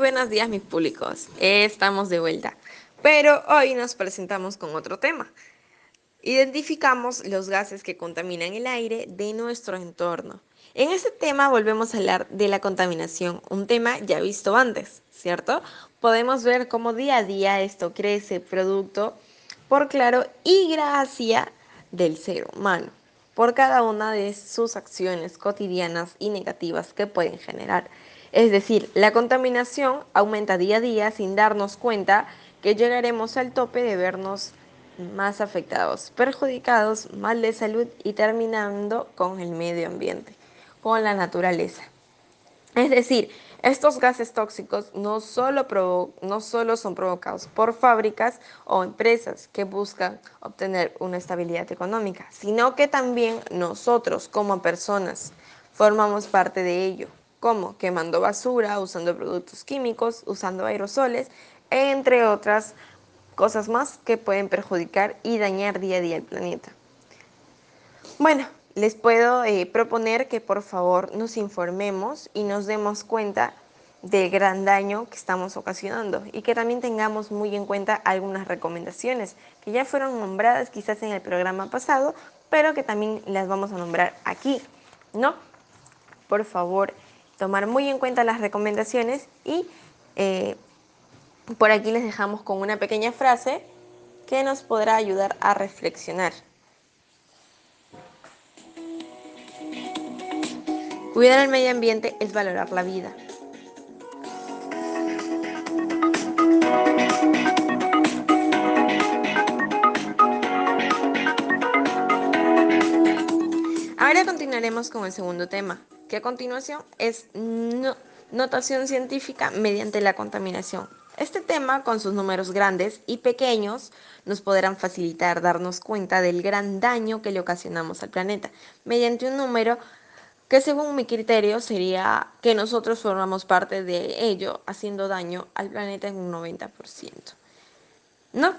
buenos días mis públicos. Estamos de vuelta. Pero hoy nos presentamos con otro tema. Identificamos los gases que contaminan el aire de nuestro entorno. En este tema volvemos a hablar de la contaminación, un tema ya visto antes, ¿cierto? Podemos ver cómo día a día esto crece producto por claro y gracia del ser humano, por cada una de sus acciones cotidianas y negativas que pueden generar. Es decir, la contaminación aumenta día a día sin darnos cuenta que llegaremos al tope de vernos más afectados, perjudicados, mal de salud y terminando con el medio ambiente, con la naturaleza. Es decir, estos gases tóxicos no solo, no solo son provocados por fábricas o empresas que buscan obtener una estabilidad económica, sino que también nosotros como personas formamos parte de ello como quemando basura, usando productos químicos, usando aerosoles, entre otras cosas más que pueden perjudicar y dañar día a día el planeta. Bueno, les puedo eh, proponer que por favor nos informemos y nos demos cuenta del gran daño que estamos ocasionando y que también tengamos muy en cuenta algunas recomendaciones que ya fueron nombradas quizás en el programa pasado, pero que también las vamos a nombrar aquí, ¿no? Por favor, tomar muy en cuenta las recomendaciones y eh, por aquí les dejamos con una pequeña frase que nos podrá ayudar a reflexionar. Cuidar el medio ambiente es valorar la vida. Ahora continuaremos con el segundo tema, que a continuación es notación científica mediante la contaminación. Este tema, con sus números grandes y pequeños, nos podrán facilitar darnos cuenta del gran daño que le ocasionamos al planeta, mediante un número que según mi criterio sería que nosotros formamos parte de ello, haciendo daño al planeta en un 90%. ¿No?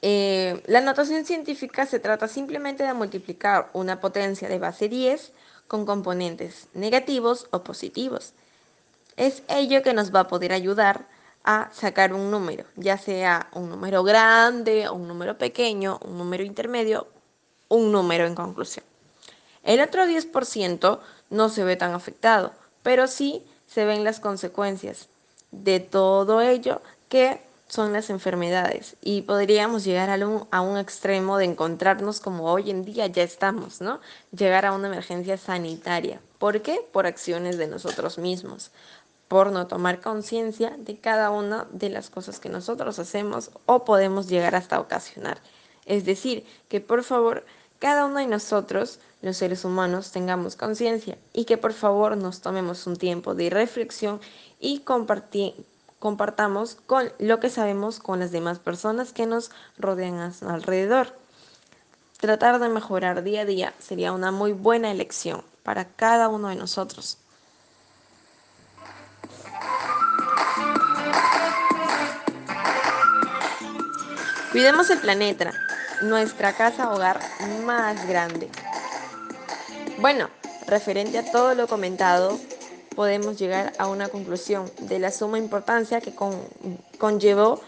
Eh, la notación científica se trata simplemente de multiplicar una potencia de base 10 con componentes negativos o positivos. Es ello que nos va a poder ayudar a sacar un número, ya sea un número grande, un número pequeño, un número intermedio, un número en conclusión. El otro 10% no se ve tan afectado, pero sí se ven las consecuencias de todo ello que son las enfermedades y podríamos llegar a un, a un, extremo de encontrarnos como hoy en día ya estamos, ¿no? Llegar a una emergencia sanitaria. ¿Por qué? Por acciones de nosotros mismos, por no tomar conciencia de cada una de las cosas que nosotros hacemos o podemos llegar hasta ocasionar. Es decir, que por favor cada uno de nosotros, los seres humanos, tengamos conciencia y que por favor nos tomemos un tiempo de reflexión y compartir compartamos con lo que sabemos con las demás personas que nos rodean a su alrededor. Tratar de mejorar día a día sería una muy buena elección para cada uno de nosotros. Cuidemos el planeta, nuestra casa hogar más grande. Bueno, referente a todo lo comentado, podemos llegar a una conclusión de la suma importancia que conllevó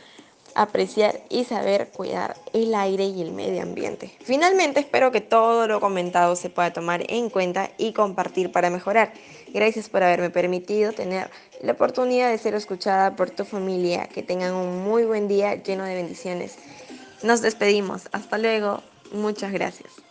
apreciar y saber cuidar el aire y el medio ambiente. Finalmente, espero que todo lo comentado se pueda tomar en cuenta y compartir para mejorar. Gracias por haberme permitido tener la oportunidad de ser escuchada por tu familia. Que tengan un muy buen día lleno de bendiciones. Nos despedimos. Hasta luego. Muchas gracias.